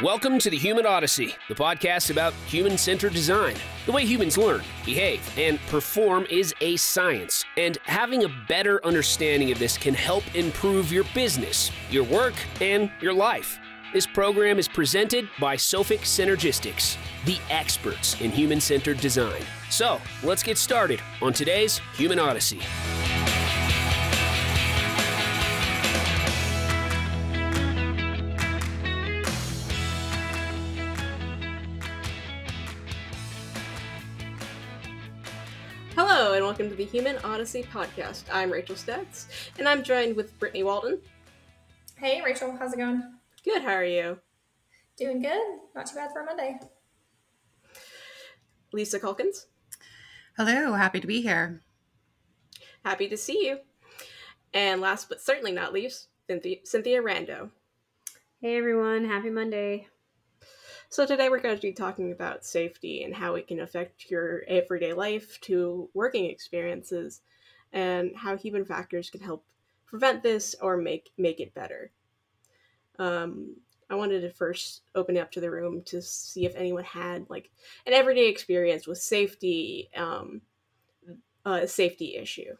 Welcome to the Human Odyssey, the podcast about human centered design. The way humans learn, behave, and perform is a science, and having a better understanding of this can help improve your business, your work, and your life. This program is presented by Sophic Synergistics, the experts in human centered design. So, let's get started on today's Human Odyssey. Welcome to the Human Odyssey podcast. I'm Rachel Staats, and I'm joined with Brittany Walton. Hey, Rachel, how's it going? Good, how are you? Doing good. Not too bad for a Monday. Lisa Calkins. Hello, happy to be here. Happy to see you. And last but certainly not least, Cynthia, Cynthia Rando. Hey everyone, happy Monday. So today we're going to be talking about safety and how it can affect your everyday life to working experiences and how human factors can help prevent this or make make it better. Um, I wanted to first open up to the room to see if anyone had like an everyday experience with safety, um, a safety issue.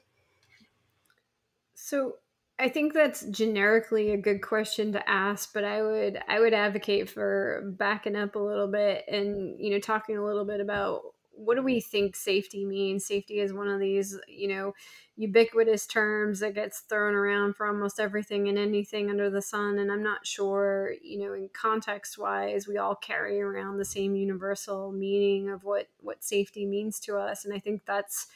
So I think that's generically a good question to ask, but I would I would advocate for backing up a little bit and you know talking a little bit about what do we think safety means? Safety is one of these, you know, ubiquitous terms that gets thrown around for almost everything and anything under the sun. And I'm not sure, you know, in context wise, we all carry around the same universal meaning of what what safety means to us. And I think that's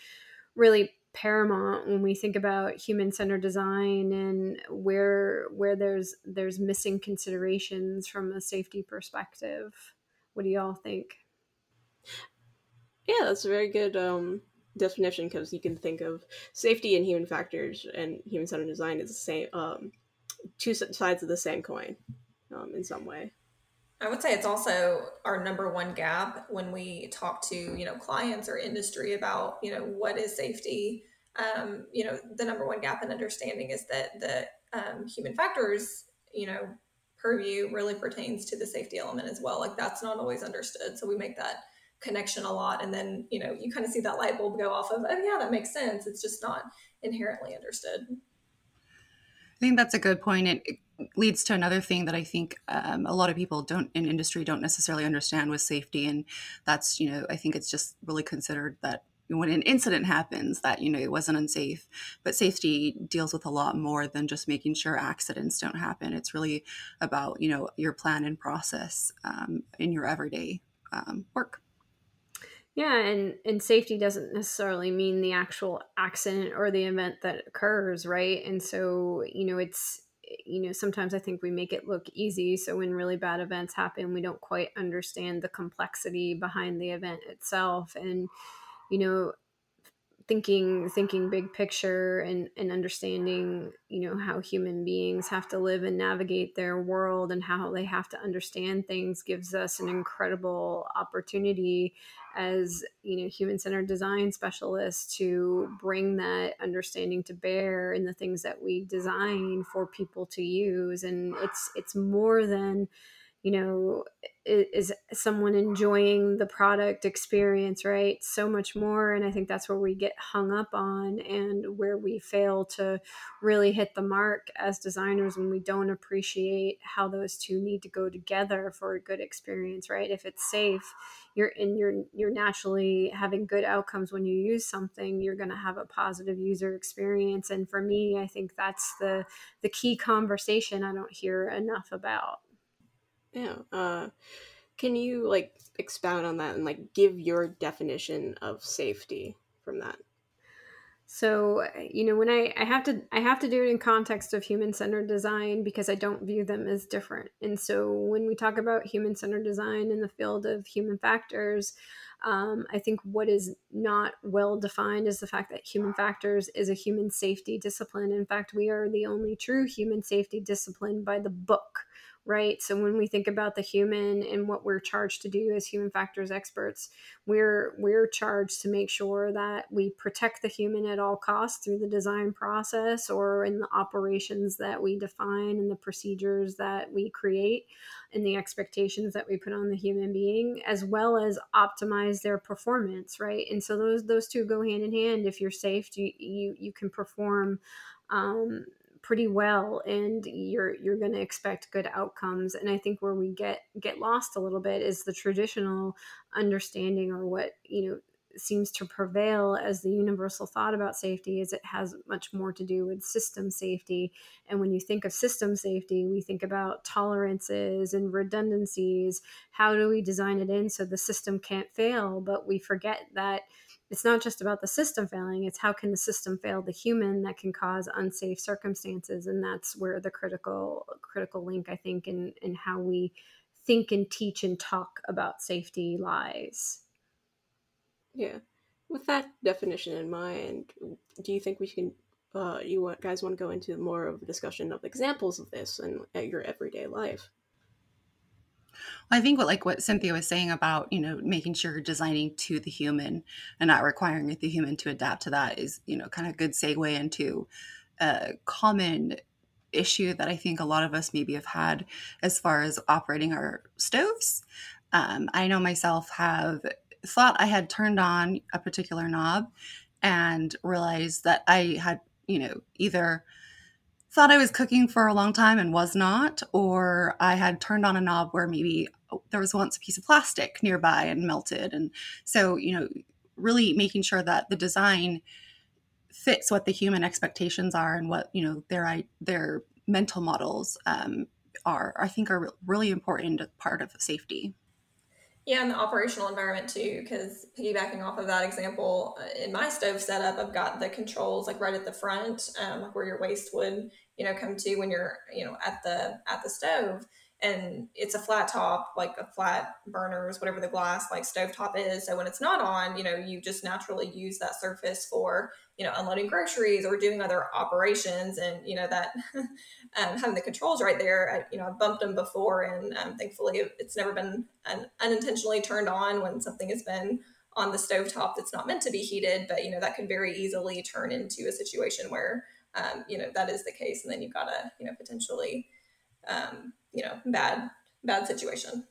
really paramount when we think about human-centered design and where where there's there's missing considerations from a safety perspective. What do y'all think? Yeah, that's a very good um, definition because you can think of safety and human factors and human-centered design as the same um, two sides of the same coin um, in some way. I would say it's also our number one gap when we talk to you know clients or industry about you know what is safety. Um, you know the number one gap in understanding is that the um, human factors you know purview really pertains to the safety element as well. Like that's not always understood, so we make that connection a lot, and then you know you kind of see that light bulb go off of oh yeah that makes sense. It's just not inherently understood. I think that's a good point. It, leads to another thing that I think um, a lot of people don't in industry don't necessarily understand with safety, and that's you know I think it's just really considered that when an incident happens that you know it wasn't unsafe. But safety deals with a lot more than just making sure accidents don't happen. It's really about you know your plan and process um, in your everyday um, work. Yeah, and and safety doesn't necessarily mean the actual accident or the event that occurs, right? And so, you know, it's you know, sometimes I think we make it look easy. So when really bad events happen, we don't quite understand the complexity behind the event itself. And, you know, thinking thinking big picture and and understanding you know how human beings have to live and navigate their world and how they have to understand things gives us an incredible opportunity as you know human centered design specialists to bring that understanding to bear in the things that we design for people to use. And it's it's more than you know is someone enjoying the product experience right? So much more and i think that's where we get hung up on and where we fail to really hit the mark as designers when we don't appreciate how those two need to go together for a good experience right? If it's safe you're in you're you're naturally having good outcomes when you use something you're going to have a positive user experience. And for me i think that's the the key conversation i don't hear enough about yeah. Uh, can you like expound on that and like give your definition of safety from that? So, you know, when I, I have to I have to do it in context of human-centered design because I don't view them as different. And so when we talk about human-centered design in the field of human factors, um, I think what is not well defined is the fact that human factors is a human safety discipline. In fact, we are the only true human safety discipline by the book right? So when we think about the human and what we're charged to do as human factors experts, we're we're charged to make sure that we protect the human at all costs through the design process or in the operations that we define and the procedures that we create and the expectations that we put on the human being as well as optimize their performance, right? And so those those two go hand in hand. If you're safe, you you, you can perform um, pretty well and you're you're going to expect good outcomes and i think where we get get lost a little bit is the traditional understanding or what you know seems to prevail as the universal thought about safety is it has much more to do with system safety and when you think of system safety we think about tolerances and redundancies. How do we design it in so the system can't fail but we forget that it's not just about the system failing it's how can the system fail the human that can cause unsafe circumstances and that's where the critical critical link i think in in how we think and teach and talk about safety lies. Yeah. With that definition in mind do you think we can uh, you guys want to go into more of a discussion of examples of this in your everyday life I think what like what Cynthia was saying about, you know, making sure you're designing to the human and not requiring the human to adapt to that is, you know, kind of a good segue into a common issue that I think a lot of us maybe have had as far as operating our stoves. Um, I know myself have thought I had turned on a particular knob and realized that I had, you know, either thought I was cooking for a long time and was not, or I had turned on a knob where maybe oh, there was once a piece of plastic nearby and melted. And so, you know, really making sure that the design fits what the human expectations are and what, you know, their their mental models um, are, I think are really important part of safety. Yeah, and the operational environment too, because piggybacking off of that example, uh, in my stove setup, I've got the controls like right at the front, um, where your waist would you know come to when you're you know at the at the stove. And it's a flat top like a flat burners whatever the glass like stove top is. So when it's not on you know you just naturally use that surface for you know unloading groceries or doing other operations. And you know that um, having the controls right there I, you know i've bumped them before and um, thankfully it's never been un- unintentionally turned on when something has been on the stove top that's not meant to be heated. But you know that can very easily turn into a situation where um, you know that is the case and then you've got a you know potentially um, you know bad bad situation.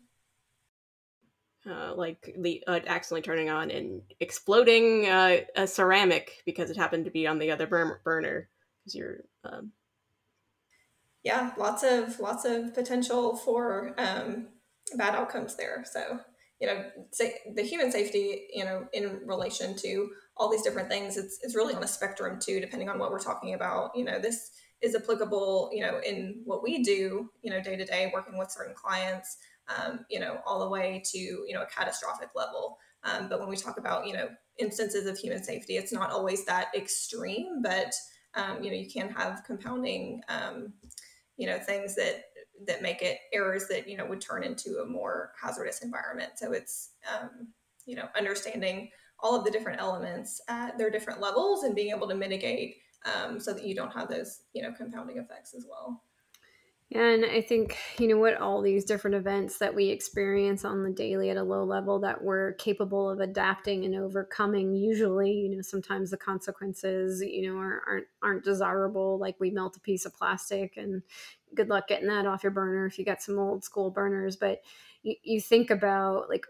Uh, like the uh, accidentally turning on and exploding uh, a ceramic because it happened to be on the other bur- burner because you're um... yeah lots of lots of potential for um, bad outcomes there so you know say the human safety you know in relation to all these different things it's, it's really on a spectrum too depending on what we're talking about. You know this is applicable you know in what we do you know day to day working with certain clients um, you know all the way to you know a catastrophic level. Um, but when we talk about you know instances of human safety it's not always that extreme but um, you know you can have compounding um, you know things that that make it errors that you know would turn into a more hazardous environment so it's um, you know understanding all of the different elements at their different levels and being able to mitigate um, so that you don't have those you know compounding effects as well and I think, you know, what all these different events that we experience on the daily at a low level that we're capable of adapting and overcoming, usually, you know, sometimes the consequences, you know, are, aren't, aren't desirable. Like we melt a piece of plastic and good luck getting that off your burner if you got some old school burners. But you, you think about like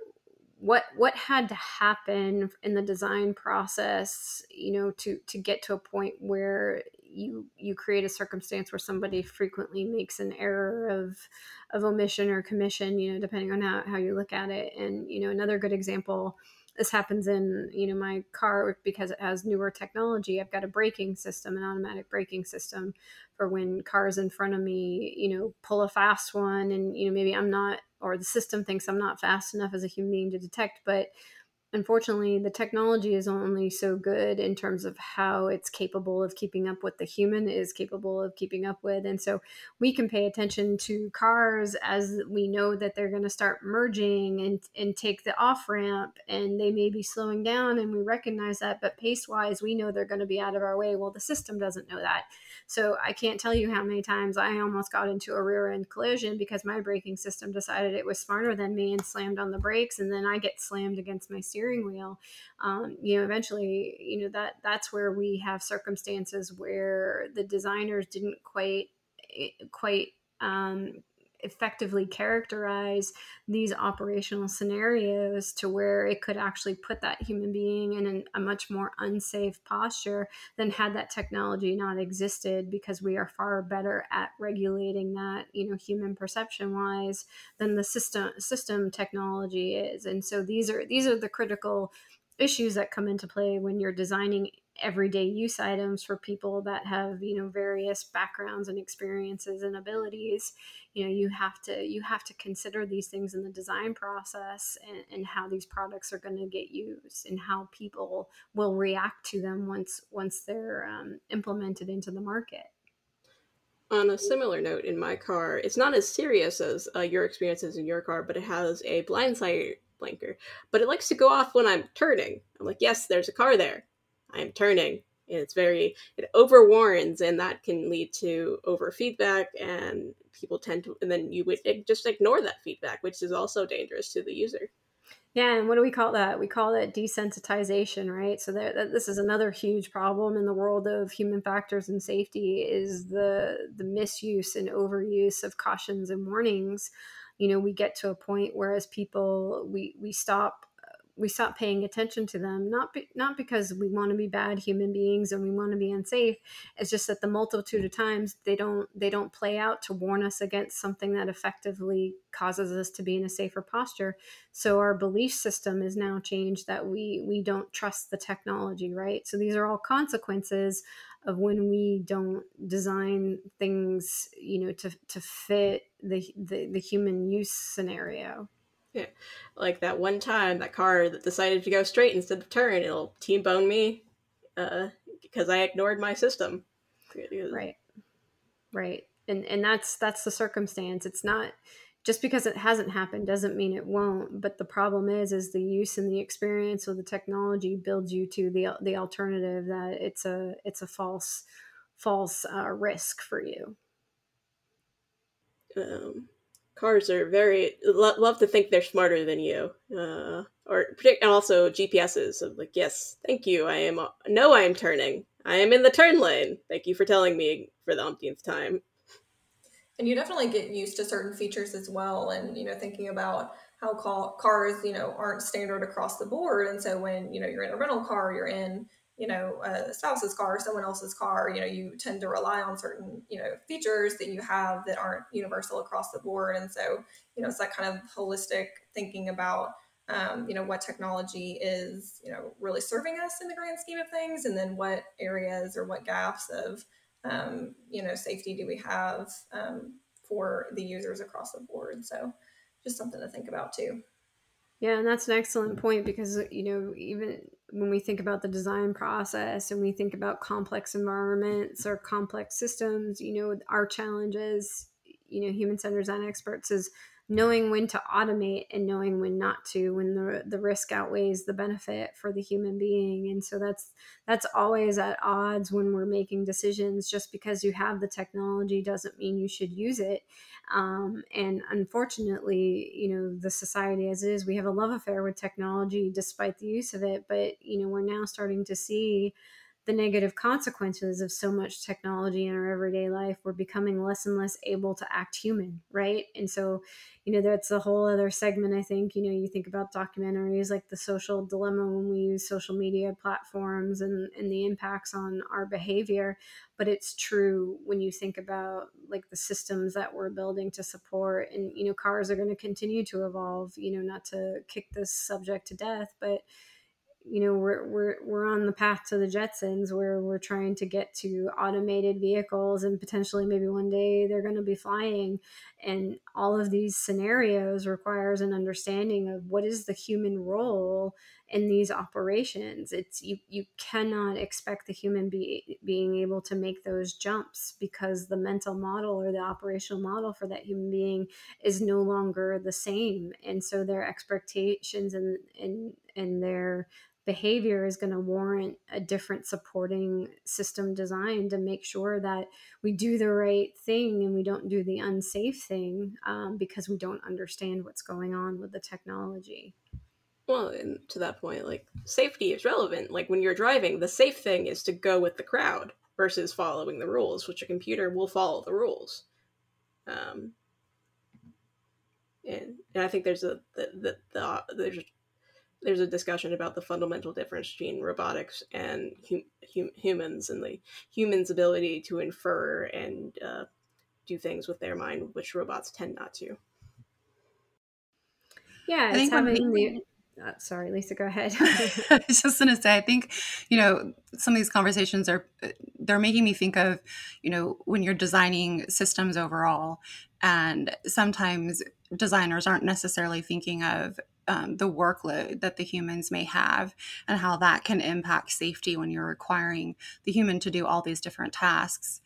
what what had to happen in the design process you know to to get to a point where you you create a circumstance where somebody frequently makes an error of of omission or commission you know depending on how, how you look at it and you know another good example this happens in you know my car because it has newer technology. I've got a braking system an automatic braking system for when cars in front of me you know pull a fast one and you know maybe i'm not or the system thinks i'm not fast enough as a human being to detect but unfortunately the technology is only so good in terms of how it's capable of keeping up what the human is capable of keeping up with and so we can pay attention to cars as we know that they're going to start merging and and take the off ramp and they may be slowing down and we recognize that but pace wise we know they're going to be out of our way. Well the system doesn't know that. So i can't tell you how many times i almost got into a rear end collision because my braking system decided it was smarter than me and slammed on the brakes and then i get slammed against my steering steering wheel um, you know eventually you know that that's where we have circumstances where the designers didn't quite eh, quite um, effectively characterize these operational scenarios to where it could actually put that human being in an, a much more unsafe posture than had that technology not existed because we are far better at regulating that you know human perception wise than the system system technology is. And so these are these are the critical issues that come into play when you're designing everyday use items for people that have you know various backgrounds and experiences and abilities. You know you have to you have to consider these things in the design process and, and how these products are going to get used and how people will react to them once once they're um, implemented into the market. On a similar note in my car it's not as serious as uh, your experiences in your car but it has a blind sight blinker. But it likes to go off when i'm turning. I'm like yes there's a car there I'm turning. And it's very, it overwarns, and that can lead to over feedback, and people tend to, and then you would just ignore that feedback, which is also dangerous to the user. Yeah, and what do we call that? We call it desensitization, right? So that, that, this is another huge problem in the world of human factors and safety is the the misuse and overuse of cautions and warnings. You know, we get to a point where as people we we stop we stop paying attention to them not be, not because we want to be bad human beings and we want to be unsafe it's just that the multitude of times they don't they don't play out to warn us against something that effectively causes us to be in a safer posture. So our belief system is now changed that we we don't trust the technology right? So these are all consequences of when we don't design things you know to to fit the the, the human use scenario yeah. Like that one time, that car that decided to go straight instead of turn, it'll T-bone me uh, because I ignored my system. Right. Right. And and that's that's the circumstance. It's not just because it hasn't happened doesn't mean it won't. But the problem is is the use and the experience of the technology builds you to the the alternative that it's a it's a false false uh, risk for you. Um, cars are very lo- love to think they're smarter than you uh, or predict and also gps's of like yes thank you i am no i am turning. I am in the turn lane. Thank you for telling me for the umpteenth time. And you definitely get used to certain features as well and you know thinking about how cars you know aren't standard across the board and so when you know you're in a rental car you're in you know a spouse's car someone else's car you know you tend to rely on certain you know features that you have that aren't universal across the board. And so you know it's that kind of holistic thinking about um, you know what technology is you know really serving us in the grand scheme of things and then what areas or what gaps of um, you know safety do we have um, for the users across the board. So just something to think about too. Yeah, and that's an excellent point because you know even when we think about the design process and we think about complex environments or complex systems, you know our challenges, you know, human centered design experts is knowing when to automate and knowing when not to when the the risk outweighs the benefit for the human being. And so that's that's always at odds when we're making decisions. Just because you have the technology doesn't mean you should use it. Um, and unfortunately you know the society as it is we have a love affair with technology despite the use of it. But you know we're now starting to see the negative consequences of so much technology in our everyday life, we're becoming less and less able to act human, right? And so, you know, that's a whole other segment. I think, you know, you think about documentaries like the social dilemma when we use social media platforms and, and the impacts on our behavior. But it's true when you think about like the systems that we're building to support, and, you know, cars are going to continue to evolve, you know, not to kick this subject to death, but you know we're we're we're on the path to the Jetsons where we're trying to get to automated vehicles and potentially maybe one day they're going to be flying. And all of these scenarios requires an understanding of what is the human role in these operations. It's you you cannot expect the human be, being able to make those jumps because the mental model or the operational model for that human being is no longer the same. And so their expectations and and and their behavior is going to warrant a different supporting system design to make sure that we do the right thing and we don't do the unsafe thing um, because we don't understand what's going on with the technology. Well, and to that point, like safety is relevant. Like when you're driving, the safe thing is to go with the crowd versus following the rules, which a computer will follow the rules. Um, and, and I think there's a the, the, the there's there's a discussion about the fundamental difference between robotics and hum, hum, humans and the humans' ability to infer and uh, do things with their mind, which robots tend not to. Yeah, it's having the. Uh, sorry, Lisa, go ahead. I was just going to say, I think, you know, some of these conversations are, they're making me think of, you know, when you're designing systems overall, and sometimes designers aren't necessarily thinking of um, the workload that the humans may have and how that can impact safety when you're requiring the human to do all these different tasks.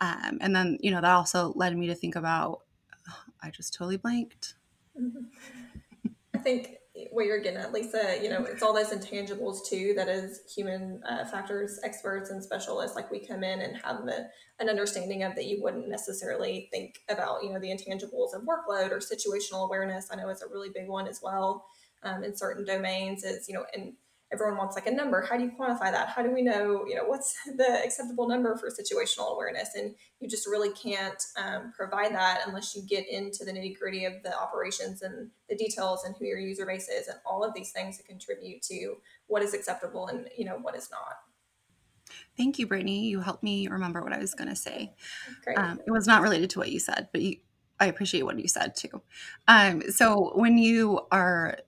Um, and then, you know, that also led me to think about, I just totally blanked. Mm-hmm. I think what you're getting at, Lisa, you know, it's all those intangibles too that as human uh, factors experts and specialists, like we come in and have the, an understanding of that you wouldn't necessarily think about, you know, the intangibles of workload or situational awareness. I know it's a really big one as well um, in certain domains is, you know, and everyone wants like a number. How do you quantify that? How do we know, you know, what's the acceptable number for situational awareness? And you just really can't um, provide that unless you get into the nitty gritty of the operations and the details and who your user base is and all of these things that contribute to what is acceptable and, you know, what is not. Thank you, Brittany. You helped me remember what I was going to say. Um, it was not related to what you said, but you, I appreciate what you said too. Um, so when you are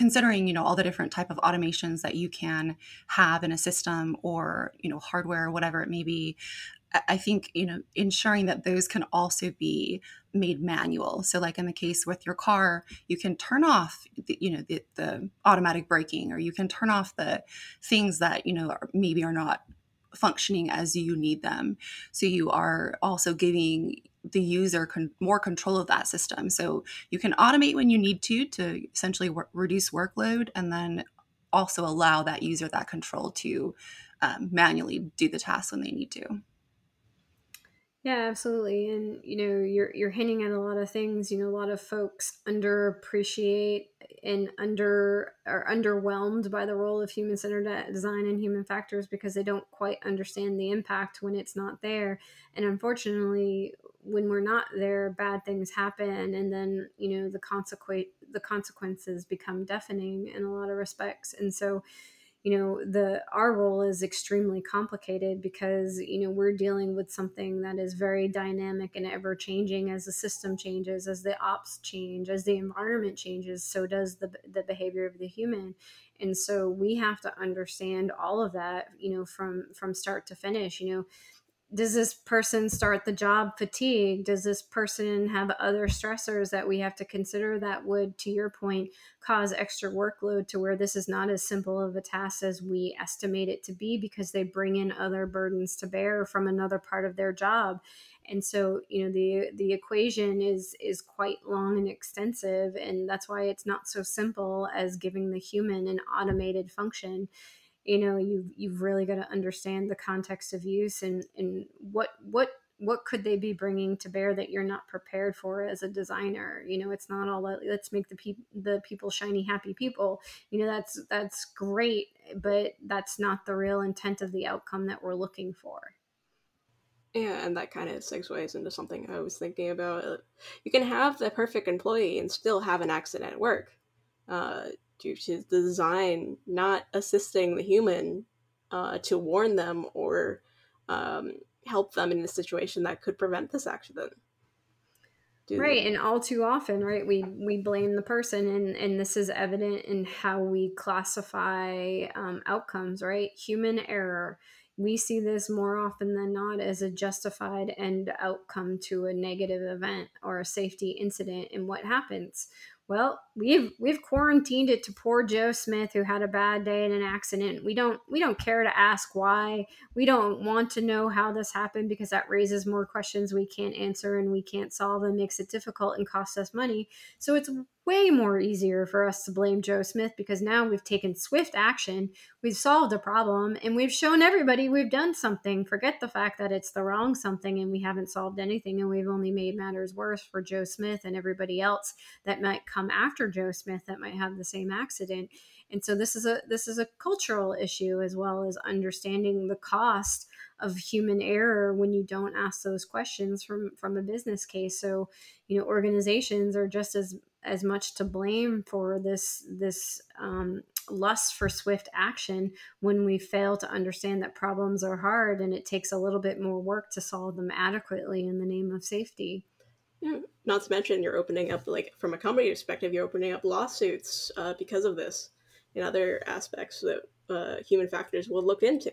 considering you know all the different type of automations that you can have in a system or you know hardware or whatever it may be i think you know ensuring that those can also be made manual. So like in the case with your car you can turn off the, you know the, the automatic braking or you can turn off the things that you know are, maybe are not functioning as you need them. So you are also giving the user con- more control of that system. So you can automate when you need to to essentially w- reduce workload, and then also allow that user that control to um, manually do the tasks when they need to. Yeah, absolutely. And you know, you're you're hinting at a lot of things. You know, a lot of folks underappreciate and under are underwhelmed by the role of human centered design and human factors because they don't quite understand the impact when it's not there. And unfortunately, when we're not there, bad things happen, and then you know the consequence the consequences become deafening in a lot of respects. And so you know the our role is extremely complicated because you know we're dealing with something that is very dynamic and ever changing as the system changes as the ops change as the environment changes so does the the behavior of the human and so we have to understand all of that you know from from start to finish you know does this person start the job fatigued does this person have other stressors that we have to consider that would to your point cause extra workload to where this is not as simple of a task as we estimate it to be because they bring in other burdens to bear from another part of their job? And so you know the the equation is is quite long and extensive and that's why it's not so simple as giving the human an automated function you know you've you've really got to understand the context of use and and what what what could they be bringing to bear that you're not prepared for as a designer? You know it's not all let's make the people the people shiny happy people. You know that's that's great but that's not the real intent of the outcome that we're looking for. Yeah and that kind of segues into something i was thinking about. You can have the perfect employee and still have an accident at work. Uh, due to the design not assisting the human uh, to warn them or um, help them in a situation that could prevent this accident. Right, and all too often, right, we we blame the person, and and this is evident in how we classify um, outcomes. Right, human error we see this more often than not as a justified end outcome to a negative event or a safety incident. And what happens? Well, we've we've quarantined it to poor Joe Smith who had a bad day in an accident. We don't we don't care to ask why. We don't want to know how this happened because that raises more questions we can't answer and we can't solve and makes it difficult and costs us money. So it's way more easier for us to blame Joe Smith because now we've taken swift action, we've solved a problem, and we've shown everybody we've done something. Forget the fact that it's the wrong something and we haven't solved anything and we've only made matters worse for Joe Smith and everybody else that might come after Joe Smith that might have the same accident. And so this is a this is a cultural issue as well as understanding the cost of human error when you don't ask those questions from from a business case so you know organizations are just as as much to blame for this this um, lust for swift action when we fail to understand that problems are hard and it takes a little bit more work to solve them adequately in the name of safety. Yeah, not to mention you're opening up like from a company perspective, you're opening up lawsuits uh, because of this and other aspects that uh, human factors will look into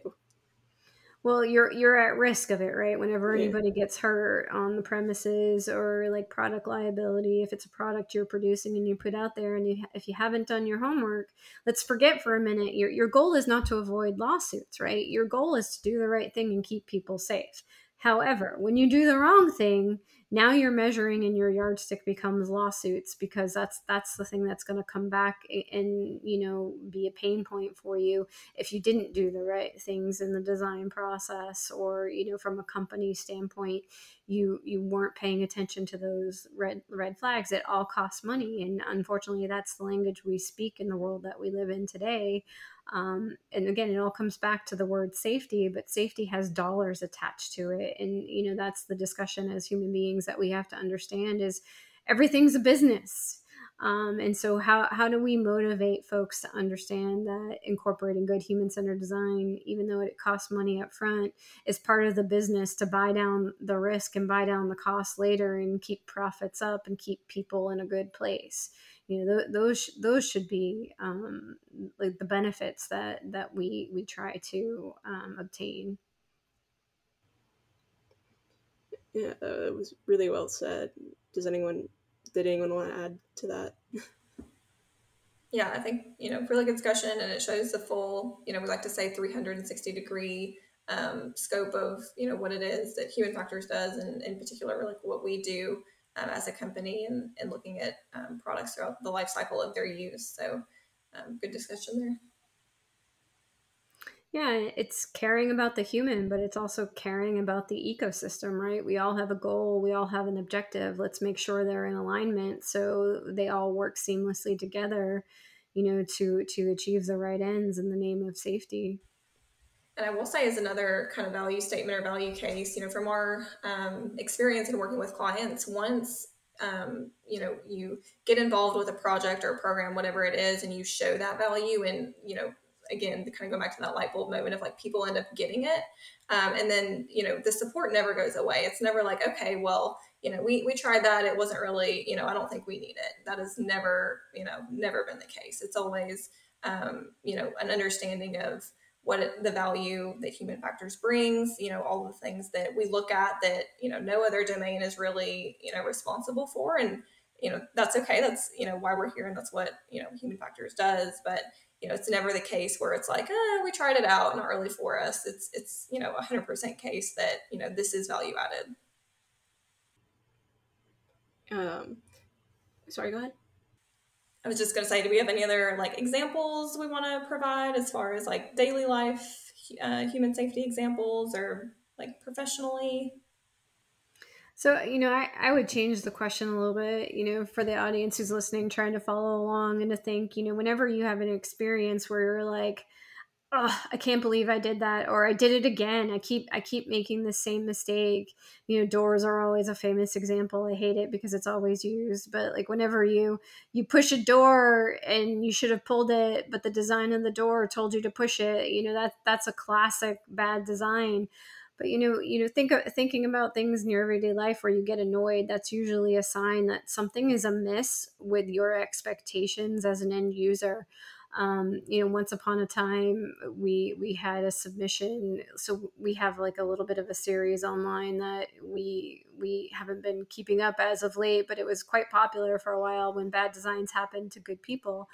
well you're you're at risk of it right? Whenever yeah. anybody gets hurt on the premises or like product liability if it's a product you're producing and you put out there and you, if you haven't done your homework let's forget for a minute your, your goal is not to avoid lawsuits right? Your goal is to do the right thing and keep people safe. However when you do the wrong thing now you're measuring and your yardstick becomes lawsuits because that's that's the thing that's going to come back and you know be a pain point for you if you didn't do the right things in the design process or you know from a company standpoint you you weren't paying attention to those red red flags. It all costs money and unfortunately that's the language we speak in the world that we live in today um, and again, it all comes back to the word safety, but safety has dollars attached to it. And, you know, that's the discussion as human beings that we have to understand is everything's a business. Um, and so, how, how do we motivate folks to understand that incorporating good human centered design, even though it costs money up front, is part of the business to buy down the risk and buy down the cost later and keep profits up and keep people in a good place? You know th- those those should be um, like the benefits that that we we try to um, obtain. Yeah that was really well said. Does anyone did anyone want to add to that? Yeah i think you know really good discussion and it shows the full you know we like to say 360 degree um, scope of you know what it is that human factors does and in particular like what we do um, as a company and, and looking at um, products throughout the life cycle of their use. So, um, good discussion there. Yeah, it's caring about the human, but it's also caring about the ecosystem, right? We all have a goal, we all have an objective. Let's make sure they're in alignment so they all work seamlessly together, you know, to to achieve the right ends in the name of safety and I will say as another kind of value statement or value case, you know, from our um, experience in working with clients, once um, you know you get involved with a project or a program, whatever it is, and you show that value, and you know, again, kind of go back to that light bulb moment of like people end up getting it, um, and then you know the support never goes away. It's never like okay, well, you know, we we tried that, it wasn't really, you know, I don't think we need it. That has never, you know, never been the case. It's always, um, you know, an understanding of what the value that human factors brings you know all the things that we look at that you know no other domain is really you know responsible for. And you know that's okay. That's you know why we're here and that's what you know human factors does. But you know it's never the case where it's like oh, we tried it out not really for us it's it's you know 100% case that you know this is value added. Um sorry go ahead I was just going to say, do we have any other like examples we want to provide as far as like daily life, uh, human safety examples, or like professionally? So, you know, I, I would change the question a little bit, you know, for the audience who's listening, trying to follow along and to think, you know, whenever you have an experience where you're like, oh, I can't believe I did that or I did it again. I keep I keep making the same mistake. You know, doors are always a famous example. I hate it because it's always used, but like whenever you you push a door and you should have pulled it, but the design of the door told you to push it, you know, that that's a classic bad design. But you know, you know, think thinking about things in your everyday life where you get annoyed. That's usually a sign that something is amiss with your expectations as an end user um, you know once upon a time we we had a submission so we have like a little bit of a series online that we we haven't been keeping up as of late but it was quite popular for a while when bad designs happened to good people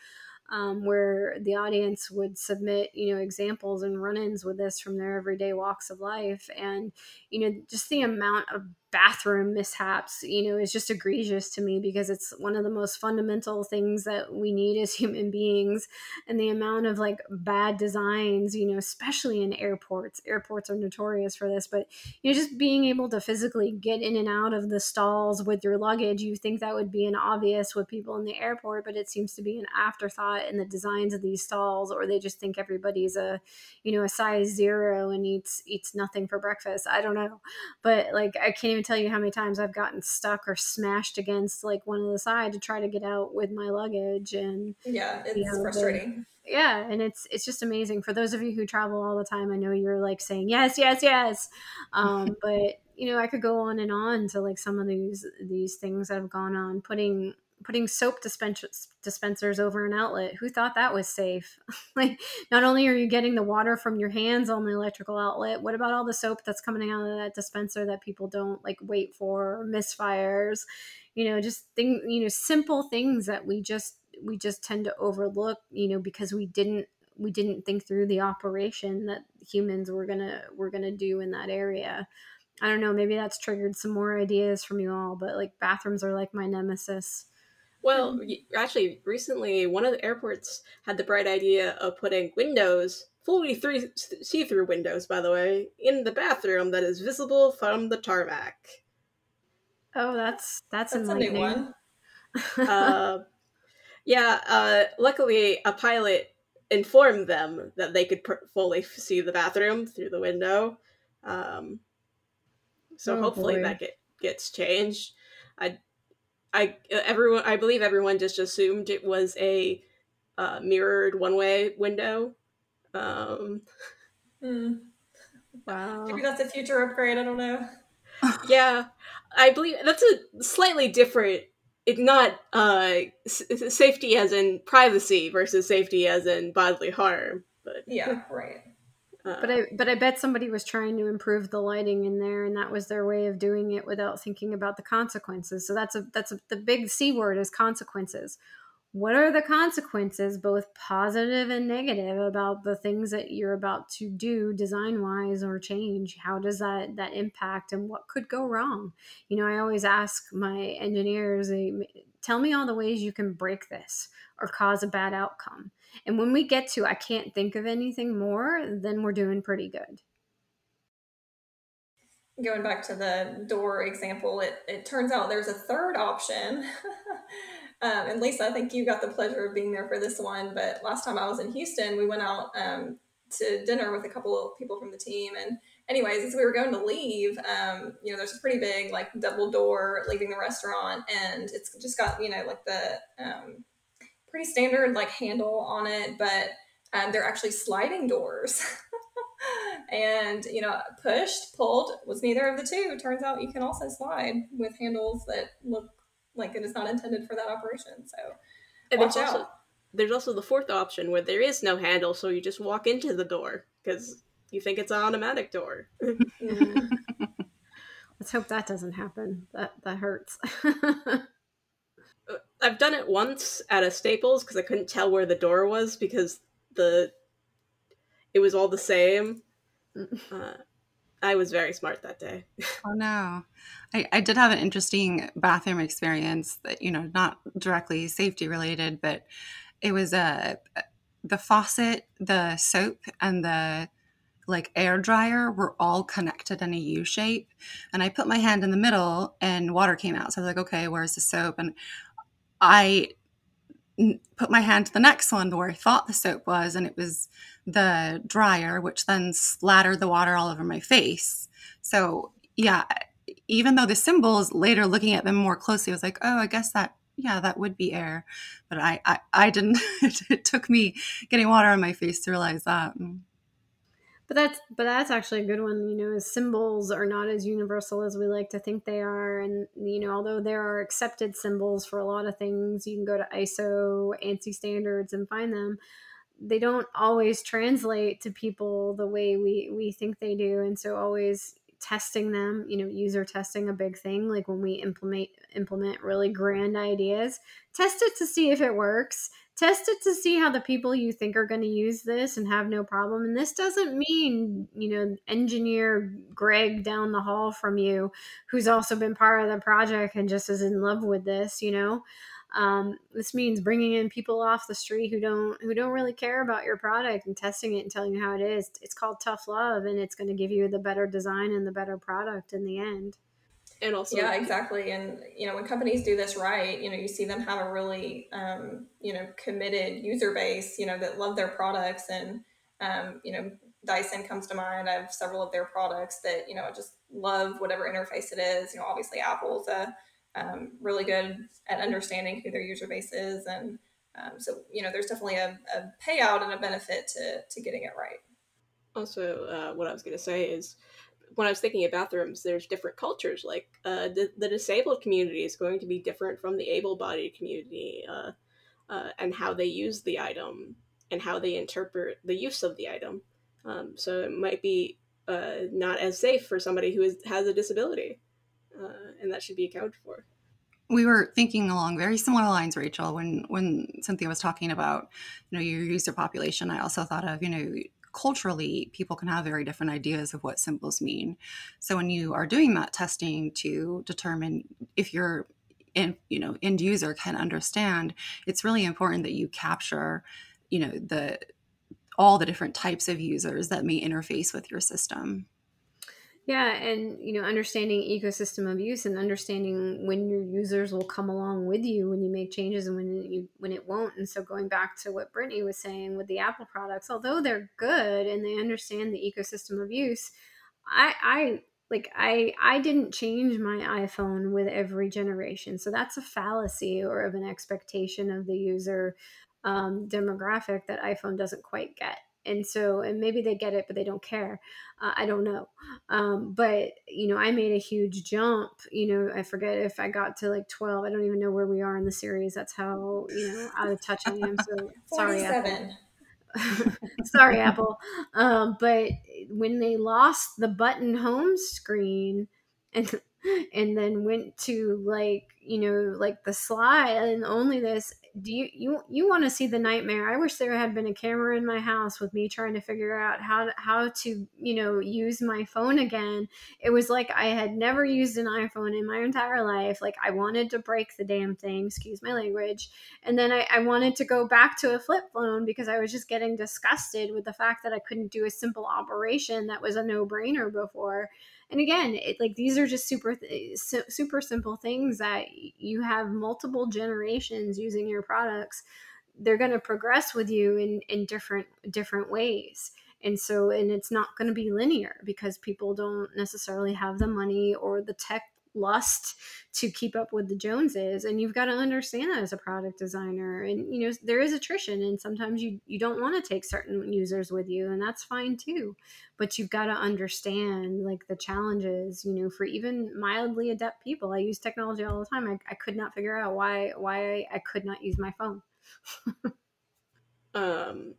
um, where the audience would submit, you know, examples and run-ins with this from their everyday walks of life, and you know, just the amount of bathroom mishaps, you know, is just egregious to me because it's one of the most fundamental things that we need as human beings. And the amount of like bad designs, you know, especially in airports, airports are notorious for this, but you know, just being able to physically get in and out of the stalls with your luggage, you think that would be an obvious with people in the airport, but it seems to be an afterthought in the designs of these stalls, or they just think everybody's a, you know, a size zero and eats eats nothing for breakfast. I don't know. But like I can't even even tell you how many times I've gotten stuck or smashed against like one of the side to try to get out with my luggage and yeah, it's you know, frustrating. Yeah, and it's it's just amazing for those of you who travel all the time. I know you're like saying yes, yes, yes, um, but you know I could go on and on to like some of these these things that have gone on, putting putting soap dispensers dispensers over an outlet. Who thought that was safe? like, not only are you getting the water from your hands on the electrical outlet, what about all the soap that's coming out of that dispenser that people don't like wait for misfires? You know, just things, you know, simple things that we just we just tend to overlook, you know, because we didn't we didn't think through the operation that humans were gonna were gonna do in that area. I don't know, maybe that's triggered some more ideas from you all, but like bathrooms are like my nemesis. Well, actually, recently one of the airports had the bright idea of putting windows, fully three see-through windows, by the way, in the bathroom that is visible from the tarmac. Oh, that's that's, that's a new one. uh, yeah. Uh, luckily, a pilot informed them that they could pr- fully see the bathroom through the window. Um, so oh, hopefully boy. that get, gets changed. I I everyone I believe everyone just assumed it was a uh, mirrored one way window. Um, hmm. Wow. Maybe that's a future upgrade. I don't know. yeah, I believe that's a slightly different. It's not uh, s- safety as in privacy versus safety as in bodily harm. But yeah, right. Uh, but I but I bet somebody was trying to improve the lighting in there, and that was their way of doing it without thinking about the consequences. So that's a that's a, the big C word is consequences. What are the consequences, both positive and negative, about the things that you're about to do design wise or change? How does that that impact, and what could go wrong? You know, I always ask my engineers, tell me all the ways you can break this or cause a bad outcome and when we get to I can't think of anything more, then we're doing pretty good. Going back to the door example, it, it turns out there's a third option. um, and Lisa, I think you got the pleasure of being there for this one. But last time I was in Houston, we went out um, to dinner with a couple of people from the team. And anyways, as we were going to leave, um, you know, there's a pretty big like double door leaving the restaurant, and it's just got you know like the um, pretty standard like handle on it, but um, they're actually sliding doors. and you know, pushed, pulled was neither of the two. Turns out you can also slide with handles that look like it is not intended for that operation. So and watch out. Also, there's also the fourth option where there is no handle, so you just walk into the door because you think it's an automatic door. mm. Let's hope that doesn't happen. That that hurts. I've done it once at a Staples because I couldn't tell where the door was because the it was all the same. Uh, I was very smart that day. oh no, I, I did have an interesting bathroom experience that you know not directly safety related, but it was a uh, the faucet, the soap, and the like air dryer were all connected in a U shape. And I put my hand in the middle and water came out. So I was like, okay, where's the soap? And I put my hand to the next one where I thought the soap was, and it was the dryer, which then splattered the water all over my face. So, yeah, even though the symbols later looking at them more closely, I was like, oh, I guess that, yeah, that would be air. But I, I, I didn't, it took me getting water on my face to realize that. Mm. But that's but that's actually a good one. You know, symbols are not as universal as we like to think they are, and you know, although there are accepted symbols for a lot of things, you can go to ISO, ANSI standards, and find them. they don't always translate to people the way we we think they do and so always testing them you know user testing a big thing like when we implement implement really grand ideas test it to see if it works test it to see how the people you think are going to use this and have no problem and this doesn't mean you know engineer greg down the hall from you who's also been part of the project and just is in love with this you know um, this means bringing in people off the street who don't who don't really care about your product and testing it and telling you how it is. It's called tough love, and it's going to give you the better design and the better product in the end. And also, yeah, exactly. And you know, when companies do this right, you know, you see them have a really um, you know committed user base, you know, that love their products, and um, you know, Dyson comes to mind. I have several of their products that you know just love whatever interface it is. You know, obviously Apple's a um, really good at understanding who their user base is. And um, so, you know, there's definitely a, a, payout and a benefit to, to getting it right. Also, uh, what I was going to say is when I was thinking of bathrooms, there's different cultures. Like uh, the, the disabled community is going to be different from the able bodied community uh, uh, and how they use the item and how they interpret the use of the item. Um, so it might be uh, not as safe for somebody who is, has a disability uh, and that should be accounted for. We were thinking along very similar lines, Rachel, when when Cynthia was talking about you know your user population. I also thought of you know culturally people can have very different ideas of what symbols mean. So when you are doing that testing to determine if your in, you know end user can understand, it's really important that you capture you know the all the different types of users that may interface with your system. Yeah, and you know, understanding ecosystem of use and understanding when your users will come along with you when you make changes and when you when it won't. And so going back to what Brittany was saying with the Apple products, although they're good and they understand the ecosystem of use, I I like I I didn't change my iPhone with every generation. So that's a fallacy or of an expectation of the user um, demographic that iPhone doesn't quite get and so and maybe they get it but they don't care. Uh, i don't know. Um, but you know i made a huge jump you know i forget if i got to like 12 i don't even know where we are in the series that's how you know out of touch i am so sorry apple. Sorry apple. Um, but when they lost the button home screen and and then went to like you know like the slide and only this do you you you want to see the nightmare. I wish there had been a camera in my house with me trying to figure out how to, how to you know use my phone again. It was like i had never used an iphone in my entire life. Like i wanted to break the damn thing excuse my language. And then i, I wanted to go back to a flip phone because i was just getting disgusted with the fact that i couldn't do a simple operation that was a no-brainer before and again it, like these are just super super simple things that you have multiple generations using your products. They're going to progress with you in in different different ways. And so and it's not going to be linear because people don't necessarily have the money or the tech lust to keep up with the joneses and you've got to understand that as a product designer and you know there is attrition and sometimes you you don't want to take certain users with you and that's fine too but you've got to understand like the challenges you know for even mildly adept people. I use technology all the time. I, I could not figure out why why i could not use my phone. Um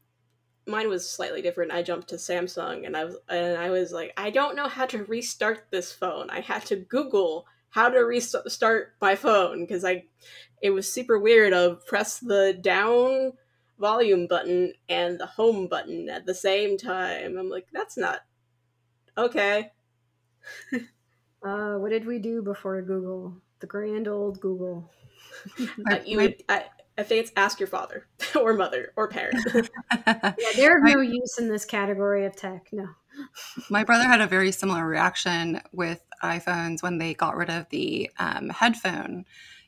mine was slightly different. I jumped to Samsung and I was and I was like, I don't know how to restart this phone. I had to Google how to restart my phone because I it was super weird of press the down volume button and the home button at the same time. I'm like, that's not okay. uh, what did we do before Google? The grand old Google. uh, you would, I, I think it's ask your father or mother or parent. yeah, there's no use in this category of tech. No. My brother had a very similar reaction with iPhones when they got rid of the um, headphone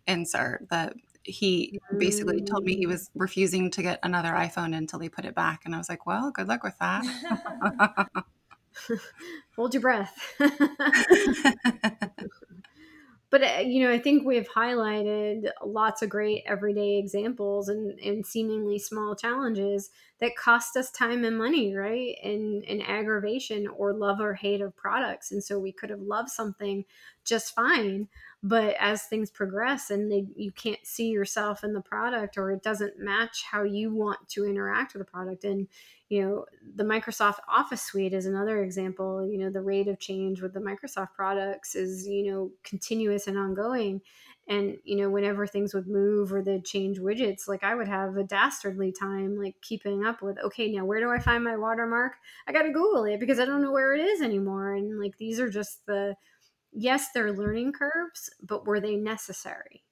insert. That he basically told me he was refusing to get another iPhone until they put it back, and I was like, "Well, good luck with that." Hold your breath but uh, you know i think we've highlighted lots of great everyday examples and, and seemingly small challenges that cost us time and money right and, and aggravation or love or hate of products. And so we could have loved something just fine but as things progress and they, you can't see yourself in the product or it doesn't match how you want to interact with the product. And you know the microsoft office suite is another example. You know the rate of change with the microsoft products is you know continuous and ongoing and you know whenever things would move or they'd change widgets like i would have a dastardly time like keeping up with okay now where do i find my watermark? I gotta google it because i don't know where it is anymore. And like these are just the yes they're learning curves but were they necessary?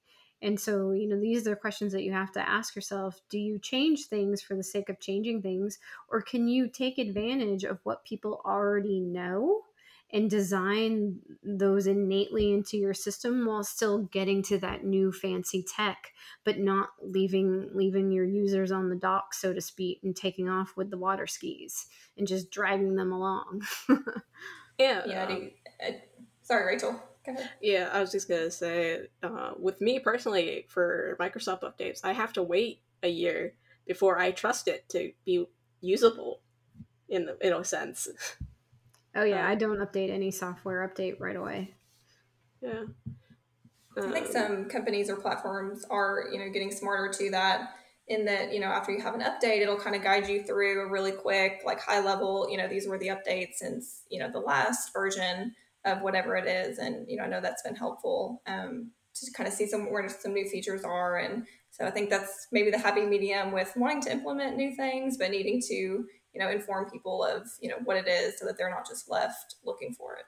And so you know these are questions that you have to ask yourself. Do you change things for the sake of changing things or can you take advantage of what people already know and design those innately into your system while still getting to that new fancy tech but not leaving leaving your users on the dock so to speak and taking off with the water skis and just dragging them along. Yeah yeah um, uh, sorry rachel yeah i was just gonna say uh, with me personally for microsoft updates i have to wait a year before i trust it to be usable in the in a sense Oh yeah, um, I don't update any software update right away. Yeah. Um, I think um, some companies or platforms are, you know, getting smarter to that in that, you know, after you have an update, it'll kind of guide you through a really quick, like high level, you know, these were the updates since, you know, the last version of whatever it is. And, you know, I know that's been helpful um, to kind of see some where some new features are. And so I think that's maybe the happy medium with wanting to implement new things, but needing to, you know inform people of you know what it is so that they're not just left looking for it.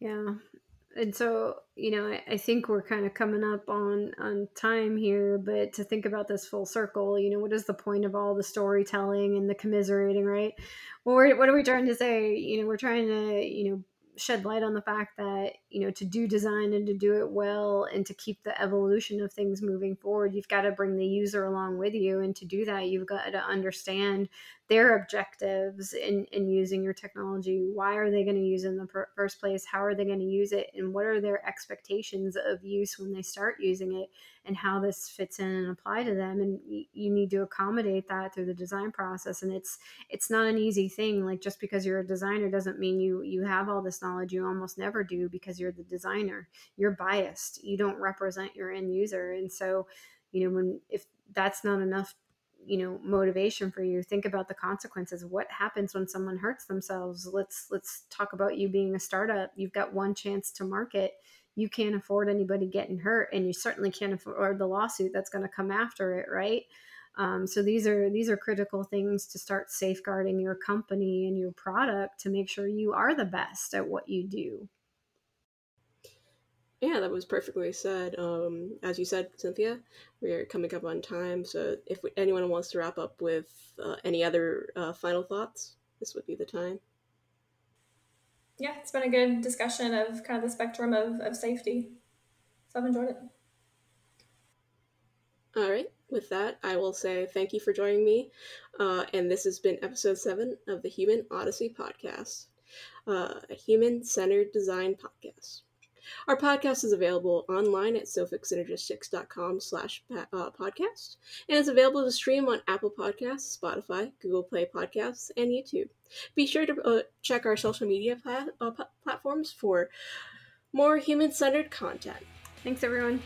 Yeah. And so you know I, I, think we're kind of coming up on on time here but to think about this full circle you know what is the point of all the storytelling and the commiserating right? Well what are we trying to say? You know we're trying to you know shed light on the fact that you know to do design and to do it well and to keep the evolution of things moving forward you've got to bring the user along with you. And to do that you've got to understand their objectives in, in using your technology. Why are they going to use it in the per- first place? How are they going to use it? And what are their expectations of use when they start using it? And how this fits in and apply to them? And y- you need to accommodate that through the design process. And it's it's not an easy thing. Like just because you're a designer doesn't mean you you have all this knowledge you almost never do because you're the designer. You're biased. You don't represent your end user. And so you know when if that's not enough you know motivation for you think about the consequences. What happens when someone hurts themselves? Let's let's talk about you being a startup. You've got one chance to market. You can't afford anybody getting hurt and you certainly can't afford the lawsuit that's going to come after it right? Um, so these are these are critical things to start safeguarding your company and your product to make sure you are the best at what you do yeah, that was perfectly said. Um, as you said, Cynthia, we're coming up on time. So if we, anyone wants to wrap up with uh, any other uh, final thoughts, this would be the time. Yeah, it's been a good discussion of kind of the spectrum of, of safety. So I've enjoyed it. All right. With that, I will say thank you for joining me. Uh, and this has been episode seven of the Human Odyssey podcast, uh, a human centered design podcast. Our podcast is available online at sophicsynergistics.com slash uh, podcast, and it's available to stream on Apple Podcasts, Spotify, Google Play Podcasts, and YouTube. Be sure to uh, check our social media plat- uh, platforms for more human-centered content. Thanks, everyone.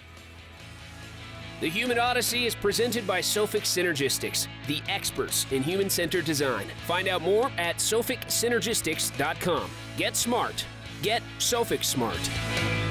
The Human Odyssey is presented by Sophic Synergistics, the experts in human centered design. Find out more at sophicsynergistics.com. Get smart. Get Sophic Smart.